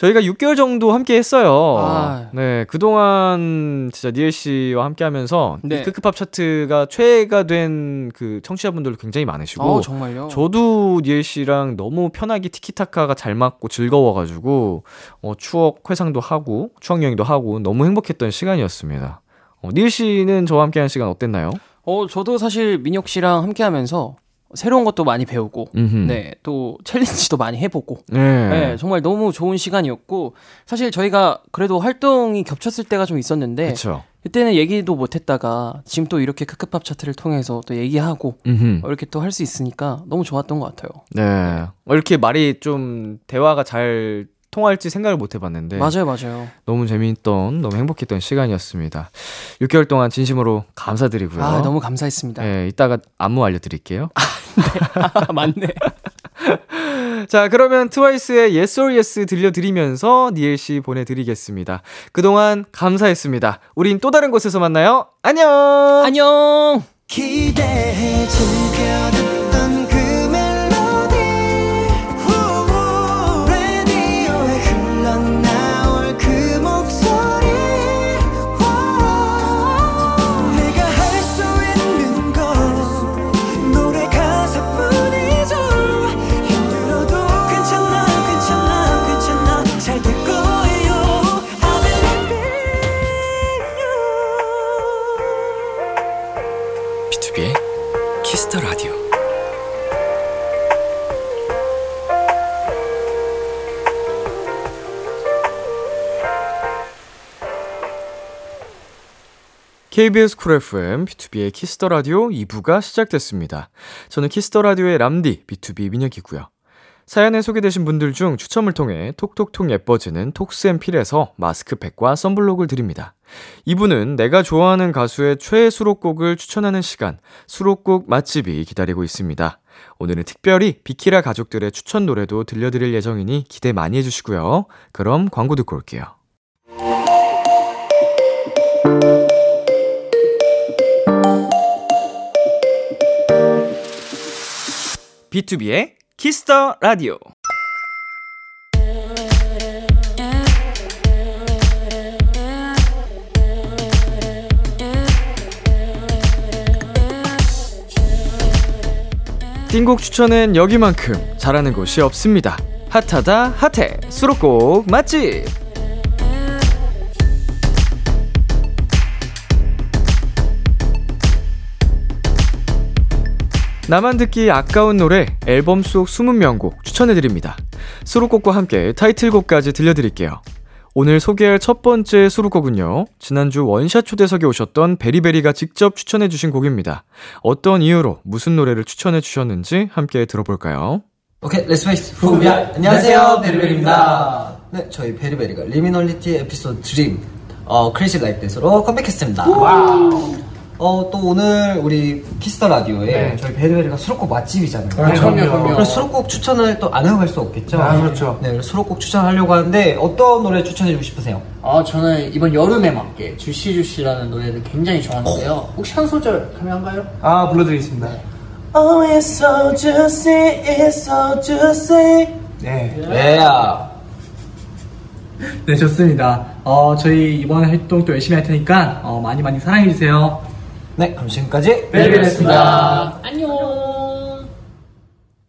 저희가 6개월 정도 함께 했어요. 아. 네, 그동안 진짜 니엘 씨와 함께 하면서 네. 이 크크팝 차트가 최애가 된 그 청취자분들도 굉장히 많으시고 어 정말요. 저도 니엘 씨랑 너무 편하게 티키타카가 잘 맞고 즐거워 가지고 어, 추억 회상도 하고 추억 여행도 하고 너무 행복했던 시간이었습니다. 어, 니엘 씨는 저와 함께 한 시간 어땠나요? 어 저도 사실 민혁 씨랑 함께 하면서 새로운 것도 많이 배우고. 네 또 챌린지도 많이 해보고, 네. 네 정말 너무 좋은 시간이었고 사실 저희가 그래도 활동이 겹쳤을 때가 좀 있었는데 그쵸. 그때는 얘기도 못했다가 지금 또 이렇게 크크팝 차트를 통해서 또 얘기하고 음흠. 어, 이렇게 또 할 수 있으니까 너무 좋았던 것 같아요. 네. 어, 이렇게 말이 좀 대화가 잘 통할지 생각을 못 해봤는데 맞아요, 맞아요. 너무 재미있던 너무 행복했던 시간이었습니다. 6개월 동안 진심으로 감사드리고요. 아 너무 감사했습니다. 네, 이따가 안무 알려드릴게요. 아, 맞네. 자, 그러면 트와이스의 Yes or Yes 들려드리면서 니엘 씨 보내드리겠습니다. 그동안 감사했습니다. 우린 또 다른 곳에서 만나요. 안녕! 안녕. 기대해 즐겨듣 KBS 쿨 FM, 비투비의 키스 더 라디오 2부가 시작됐습니다. 저는 키스 더 라디오의 람디, B2B 민혁이고요. 사연에 소개되신 분들 중 추첨을 통해 톡톡톡 예뻐지는 톡스앤필에서 마스크팩과 썬블록을 드립니다. 2부는 내가 좋아하는 가수의 최애 수록곡을 추천하는 시간, 수록곡 맛집이 기다리고 있습니다. 오늘은 특별히 비키라 가족들의 추천 노래도 들려드릴 예정이니 기대 많이 해주시고요. 그럼 광고 듣고 올게요. B2B의 키스터 라디오. 띵곡 추천은 여기만큼 잘하는 곳이 없습니다. 핫하다 핫해 수록곡 맛집. 나만 듣기 아까운 노래 앨범 속 숨은 명곡 추천해드립니다. 수록곡과 함께 타이틀곡까지 들려드릴게요. 오늘 소개할 첫 번째 수록곡은요. 지난주 원샷 초대석에 오셨던 베리베리가 직접 추천해주신 곡입니다. 어떤 이유로 무슨 노래를 추천해주셨는지 함께 들어볼까요? 오케이, Let's face 후비야. 안녕하세요, 베리베리입니다. 네, 저희 베리베리가 Liminality 에피소드 Dream, 어, Crazy Like That으로 컴백했습니다. 어, 또 오늘 우리 키스 더 라디오에 저희 베리베리가 수록곡 맛집이잖아요. 그럼요, 그럼요. 그래서 수록곡 추천을 또 안 하고 갈 수 없겠죠? 아, 그렇죠. 네, 그래서 수록곡 추천하려고 하는데 어떤 노래 추천해주고 싶으세요? 아, 저는 이번 여름에 맞게 주시주시라는 노래를 굉장히 좋아하는데요. 혹시 한 소절 가능한가요? 아 불러드리겠습니다. Oh, it's so juicy, it's so juicy. 네, 네. 네 좋습니다. 어 저희 이번 활동 또 열심히 할 테니까 어, 많이 많이 사랑해 주세요. 네, 그럼 지금까지 베리베리였습니다.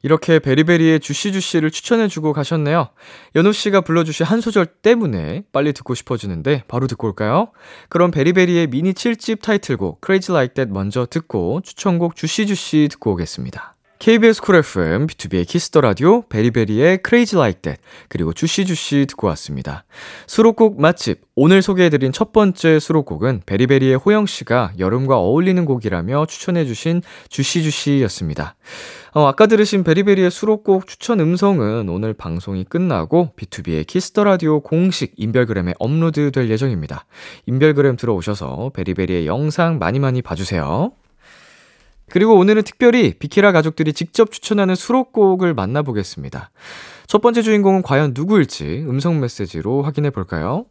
이렇게 베리베리의 주시주시를 추천해주고 가셨네요. 연호 씨가 불러주신 한 소절 때문에 빨리 듣고 싶어지는데 바로 듣고 올까요? 그럼 베리베리의 미니 7집 타이틀곡 Crazy Like That 먼저 듣고 추천곡 주시주시 듣고 오겠습니다. KBS 쿨 FM, 비투비의 키스 더 라디오, 베리베리의 Like That, 그리고 주시주시 듣고 왔습니다. 수록곡 맛집, 오늘 소개해드린 첫 번째 수록곡은 베리베리의 호영씨가 여름과 어울리는 곡이라며 추천해주신 주시주시였습니다. 어, 아까 들으신 베리베리의 수록곡 추천 음성은 오늘 방송이 끝나고 비투비의 키스 더 라디오 공식 인별그램에 업로드 될 예정입니다. 인별그램 들어오셔서 베리베리의 영상 많이 많이 봐주세요. 그리고 오늘은 특별히 비키라 가족들이 직접 추천하는 수록곡을 만나보겠습니다. 첫 번째 주인공은 과연 누구일지 음성 메시지로 확인해 볼까요?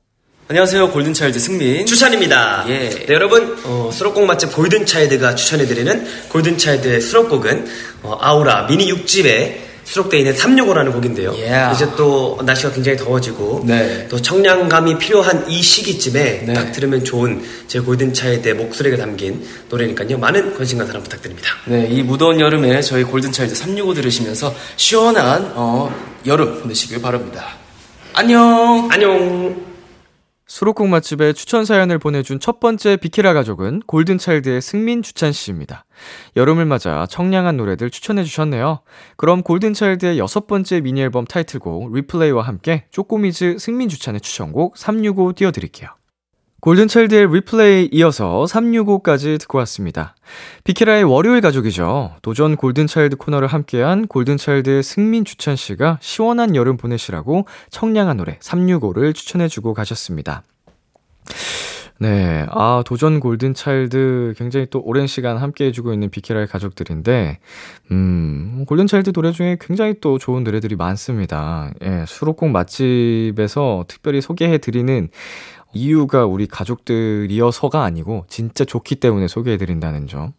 안녕하세요 골든차일드 승민 주찬입니다 예. 네, 여러분 어, 수록곡 맛집 골든차일드가 추천해드리는 골든차일드의 수록곡은 어, 아우라 미니 6집에 수록되어 있는 365라는 곡인데요 예. 이제 또 날씨가 굉장히 더워지고 네. 또 청량감이 필요한 이 시기쯤에 네. 딱 들으면 좋은 제 골든차일드의 목소리가 담긴 노래니까요 많은 관심과 사랑 부탁드립니다 네, 이 무더운 여름에 저희 골든차일드 365 들으시면서 시원한 어, 여름 보내시길 바랍니다. 안녕! 안녕 수록곡 맛집에 추천 사연을 보내준 첫 번째 비키라 가족은 골든차일드의 승민 주찬 씨입니다. 여름을 맞아 청량한 노래들 추천해 주셨네요. 그럼 골든차일드의 여섯 번째 미니 앨범 타이틀곡 Replay와 함께 쪼꼬미즈 승민 주찬의 추천곡 365 띄워드릴게요. 골든차일드의 리플레이 이어서 365까지 듣고 왔습니다. 비키라의 월요일 가족이죠. 도전 골든차일드 코너를 함께한 골든차일드의 승민 주찬 씨가 시원한 여름 보내시라고 청량한 노래 365를 추천해주고 가셨습니다. 네, 아, 도전 골든 차일드 굉장히 또 오랜 시간 함께 해주고 있는 비키라의 가족들인데, 음, 골든 차일드 노래 중에 굉장히 또 좋은 노래들이 많습니다. 예, 수록곡 맛집에서 특별히 소개해드리는 이유가 우리 가족들이어서가 아니고 진짜 좋기 때문에 소개해드린다는 점.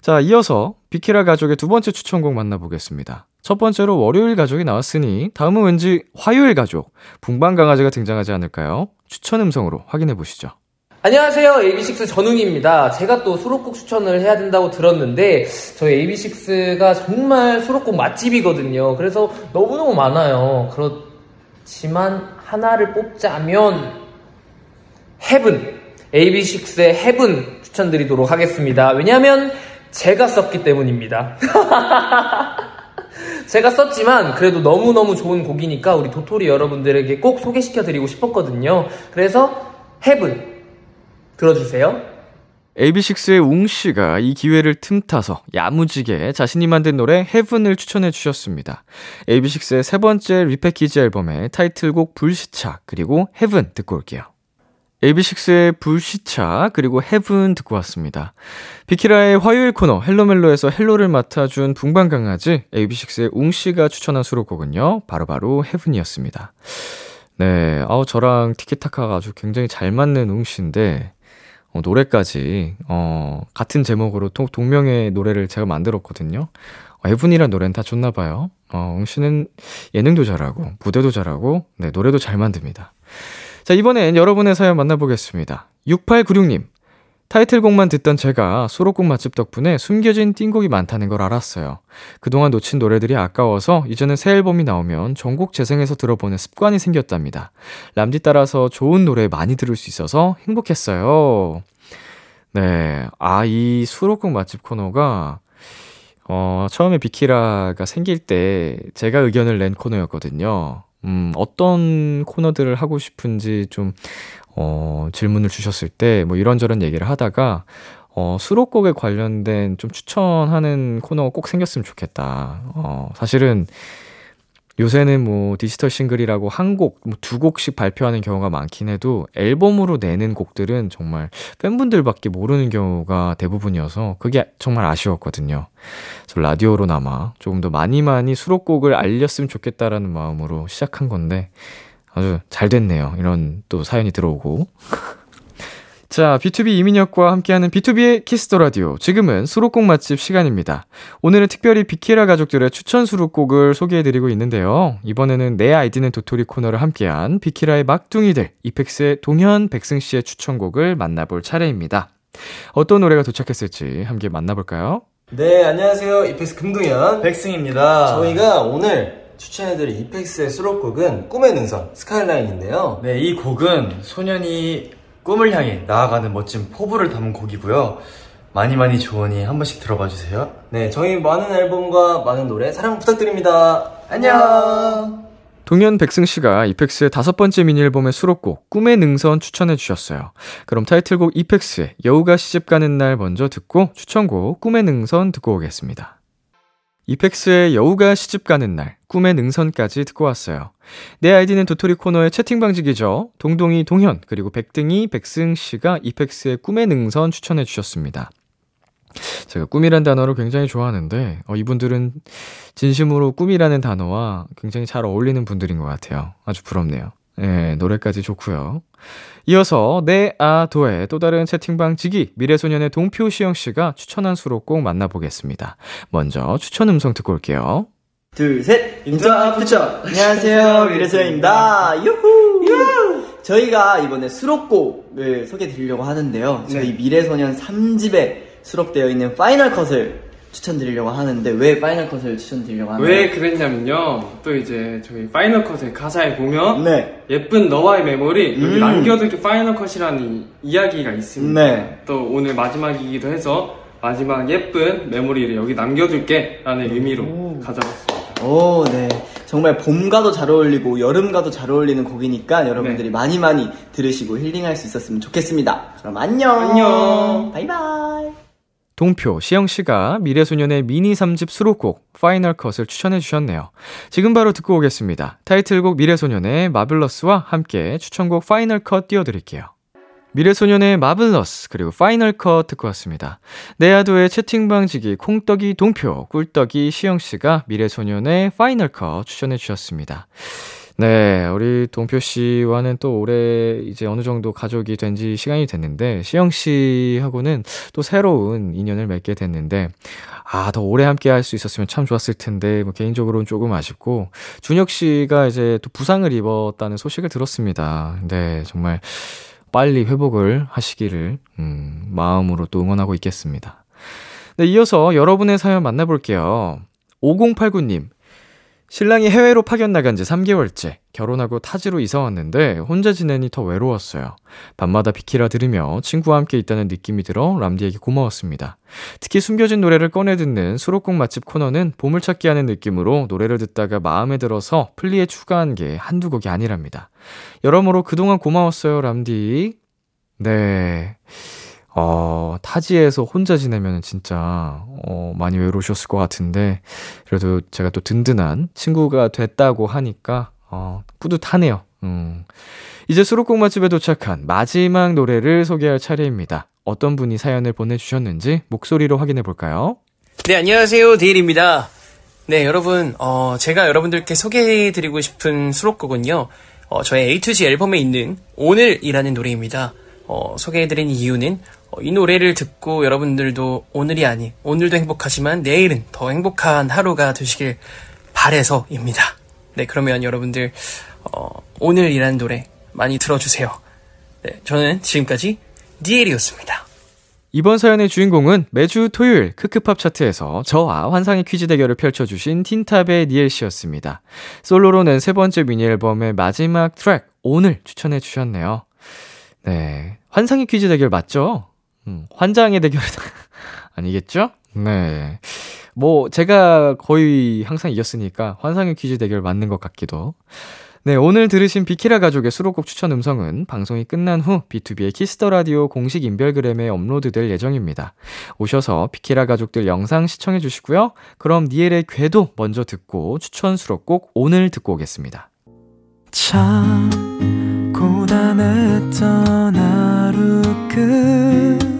자, 이어서 비키라 가족의 두 번째 추천곡 만나보겠습니다. 첫 번째로 월요일 가족이 나왔으니 다음은 왠지 화요일 가족, 붕방 강아지가 등장하지 않을까요? 추천 음성으로 확인해 보시죠. 안녕하세요. AB6IX 전웅입니다. 제가 또 수록곡 추천을 해야 된다고 들었는데, 저희 AB6IX가 정말 수록곡 맛집이거든요. 그래서 너무너무 많아요. 그렇지만 하나를 뽑자면, Heaven. AB6IX의 Heaven 추천드리도록 하겠습니다. 왜냐하면 제가 썼기 때문입니다. 제가 썼지만 그래도 너무너무 좋은 곡이니까 우리 도토리 여러분들에게 꼭 소개시켜드리고 싶었거든요. 그래서 Heaven 들어주세요. AB6IX의 웅씨가 이 기회를 틈타서 야무지게 자신이 만든 노래 Heaven을 추천해 주셨습니다. AB6IX의 세 번째 리패키지 앨범의 타이틀곡 불시착 그리고 Heaven 듣고 올게요. AB6IX의 불시착 그리고 Heaven 듣고 왔습니다. 비키라의 화요일 코너 헬로멜로에서 헬로를 맡아준 붕방강아지 AB6IX의 웅씨가 추천한 수록곡은요. 바로바로 Heaven이었습니다. 네, 아우 저랑 티키타카가 아주 굉장히 잘 맞는 웅씨인데 어, 노래까지, 어, 같은 제목으로 동, 동명의 노래를 제가 만들었거든요. 어, 에분이란 노래는 다 좋나 봐요. 어, 웅씨는 예능도 잘하고, 무대도 잘하고, 네, 노래도 잘 만듭니다. 자, 이번엔 여러분의 사연 만나보겠습니다. 6896님. 타이틀곡만 듣던 제가 수록곡 맛집 덕분에 숨겨진 띵곡이 많다는 걸 알았어요. 그동안 놓친 노래들이 아까워서 이제는 새 앨범이 나오면 전곡 재생해서 들어보는 습관이 생겼답니다. 람디 따라서 좋은 노래 많이 들을 수 있어서 행복했어요. 네. 아, 이 수록곡 맛집 코너가 어, 처음에 비키라가 생길 때 제가 의견을 낸 코너였거든요. 음, 어떤 코너들을 하고 싶은지 좀, 어, 질문을 주셨을 때, 뭐 이런저런 얘기를 하다가, 어, 수록곡에 관련된 좀 추천하는 코너가 꼭 생겼으면 좋겠다. 어, 사실은 요새는 뭐 디지털 싱글이라고 한 곡, 뭐 두 곡씩 발표하는 경우가 많긴 해도 앨범으로 내는 곡들은 정말 팬분들밖에 모르는 경우가 대부분이어서 그게 정말 아쉬웠거든요. 그래서 라디오로나마 조금 더 많이 많이 수록곡을 알렸으면 좋겠다라는 마음으로 시작한 건데 아주 잘 됐네요. 이런 또 사연이 들어오고. 자, B2B 이민혁과 함께하는 B2B의 키스터 라디오. 지금은 수록곡 맛집 시간입니다. 오늘은 특별히 비키라 가족들의 추천 수록곡을 소개해드리고 있는데요. 이번에는 내 아이디는 도토리 코너를 함께한 비키라의 막둥이들, 이펙스의 동현, 백승 씨의 추천곡을 만나볼 차례입니다. 어떤 노래가 도착했을지 함께 만나볼까요? 네, 안녕하세요. 이펙스 금동현 백승입니다. 저희가 오늘 추천해드릴 이펙스의 수록곡은 꿈의 능선 스카이라인인데요. 네, 이 곡은 소년이 꿈을 향해 나아가는 멋진 포부를 담은 곡이고요. 많이 많이 좋으니 한 번씩 들어봐 주세요. 네, 저희 많은 앨범과 많은 노래 사랑 부탁드립니다. 안녕. 동현 백승 씨가 이펙스의 다섯 번째 미니 앨범의 수록곡 꿈의 능선 추천해 주셨어요. 그럼 타이틀곡 이펙스의 여우가 시집 가는 날 먼저 듣고 추천곡 꿈의 능선 듣고 오겠습니다. 이펙스의 여우가 시집 가는 날, 꿈의 능선까지 듣고 왔어요. 내 아이디는 도토리 코너의 채팅 방식이죠. 동동이 동현, 그리고 백등이 백승 씨가 이펙스의 꿈의 능선 추천해 주셨습니다. 제가 꿈이란 단어를 굉장히 좋아하는데, 어, 이분들은 진심으로 꿈이라는 단어와 굉장히 잘 어울리는 분들인 것 같아요. 아주 부럽네요. 예, 노래까지 좋고요. 이어서 네아도의 또 다른 채팅방 지기 미래소년의 동표 시영 씨가 추천한 수록곡 만나보겠습니다. 먼저 추천 음성 듣고 올게요. 둘, 셋! Into Future! 안녕하세요, 미래소년입니다. 유후! 저희가 이번에 수록곡을 소개해 드리려고 하는데요. 저희 미래소년 3집에 수록되어 있는 Final Cut을 추천드리려고 하는데 왜 Final Cut을 추천드리려고 하나요? 왜 그랬냐면요. 또 이제 저희 Final Cut의 가사에 보면 네. 예쁜 너와의 메모리 여기 음. 남겨둘게 Final Cut이라는 이- 이야기가 있습니다. 네. 또 오늘 마지막이기도 해서 마지막 예쁜 메모리를 여기 남겨둘게 라는 의미로 가져왔습니다. 오, 네. 정말 봄과도 잘 어울리고 여름과도 잘 어울리는 곡이니까 여러분들이 네. 많이 많이 들으시고 힐링할 수 있었으면 좋겠습니다. 그럼 안녕! 안녕. 바이바이! 동표 시영 씨가 미래소년의 미니 3집 수록곡 Final Cut을 추천해 주셨네요. 지금 바로 듣고 오겠습니다. 타이틀곡 미래소년의 Marvelous와 함께 추천곡 Final Cut 띄워드릴게요. 미래소년의 Marvelous 그리고 Final Cut 듣고 왔습니다. 네아도의 채팅방 지기 콩떡이 동표 꿀떡이 시영 씨가 미래소년의 Final Cut 추천해 주셨습니다. 네, 우리 동표 씨와는 또 올해 이제 어느 정도 가족이 된 지 시간이 됐는데, 시영 씨하고는 또 새로운 인연을 맺게 됐는데, 아, 더 오래 함께 할 수 있었으면 참 좋았을 텐데, 뭐 개인적으로는 조금 아쉽고, 준혁 씨가 이제 또 부상을 입었다는 소식을 들었습니다. 네, 정말 빨리 회복을 하시기를, 음, 마음으로 또 응원하고 있겠습니다. 네, 이어서 여러분의 사연 만나볼게요. 5089님, 신랑이 해외로 파견 나간 지 3개월째. 결혼하고 타지로 이사 왔는데 혼자 지내니 더 외로웠어요. 밤마다 비키라 들으며 친구와 함께 있다는 느낌이 들어 람디에게 고마웠습니다. 특히 숨겨진 노래를 꺼내 듣는 수록곡 맛집 코너는 보물찾기 하는 느낌으로 노래를 듣다가 마음에 들어서 플리에 추가한 게 한두 곡이 아니랍니다. 여러모로 그동안 고마웠어요, 람디. 네. 어, 타지에서 혼자 지내면 진짜, 어, 많이 외로우셨을 것 같은데, 그래도 제가 또 든든한 친구가 됐다고 하니까, 어, 뿌듯하네요. 음. 이제 수록곡 맛집에 도착한 마지막 노래를 소개할 차례입니다. 어떤 분이 사연을 보내주셨는지 목소리로 확인해 볼까요? 네, 안녕하세요. 데일입니다. 네, 여러분, 어, 제가 여러분들께 소개해드리고 싶은 수록곡은요, 어, 저의 A to Z 앨범에 있는 오늘이라는 노래입니다. 어, 소개해드린 이유는 어, 이 노래를 듣고 여러분들도 오늘이 아닌 오늘도 행복하지만 내일은 더 행복한 하루가 되시길 바래서입니다. 네, 그러면 여러분들 어, 오늘이라는 노래 많이 들어주세요. 네, 저는 지금까지 니엘이었습니다. 이번 사연의 주인공은 매주 토요일 크크팝 차트에서 저와 환상의 퀴즈 대결을 펼쳐주신 틴탑의 니엘 씨였습니다. 솔로로 낸 세 번째 미니 앨범의 마지막 트랙 오늘 추천해 주셨네요. 네, 환상의 퀴즈 대결 맞죠? 음, 환장의 대결 아니겠죠? 네. 뭐 제가 거의 항상 이겼으니까 환상의 퀴즈 대결 맞는 것 같기도. 네, 오늘 들으신 비키라 가족의 수록곡 추천 음성은 방송이 끝난 후 B2B의 키스터 라디오 공식 인별그램에 업로드될 예정입니다. 오셔서 비키라 가족들 영상 시청해 주시고요. 그럼 니엘의 괴도 먼저 듣고 추천 수록곡 오늘 듣고 오겠습니다. 참 고단했던 하루 끝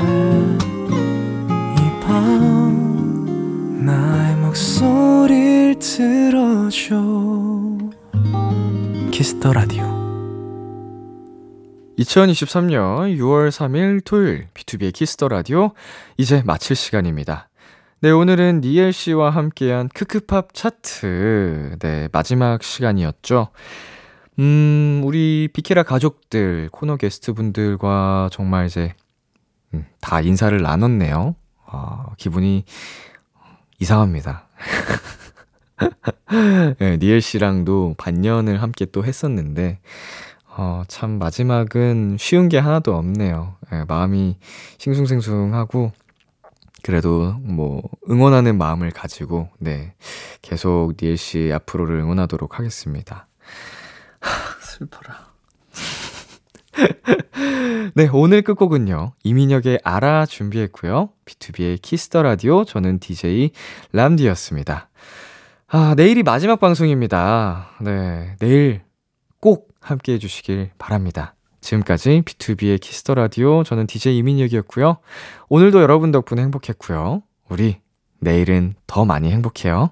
들어줘 Kiss the Radio 2023년 6월 3일 토요일 B2B의 키스터 라디오 이제 마칠 시간입니다. 네, 오늘은 니엘 씨와 함께한 크크팝 차트. 네, 마지막 시간이었죠. 음, 우리 비키라 가족들, 코너 게스트분들과 정말 이제, 음, 다 인사를 나눴네요. 아, 기분이 이상합니다. 네, 니엘 씨랑도 반년을 함께 또 했었는데, 어, 참, 마지막은 쉬운 게 하나도 없네요. 네, 마음이 싱숭생숭하고, 그래도 뭐, 응원하는 마음을 가지고, 네, 계속 니엘 씨 앞으로를 응원하도록 하겠습니다. 슬퍼라. 네, 오늘 끝곡은요. 이민혁의 알아 준비했고요. B2B의 키스터 라디오 저는 DJ 람디였습니다. 아, 내일이 마지막 방송입니다. 네, 내일 꼭 함께 해주시길 바랍니다. 지금까지 B2B의 키스터 라디오 저는 DJ 이민혁이었고요. 오늘도 여러분 덕분에 행복했고요. 우리 내일은 더 많이 행복해요.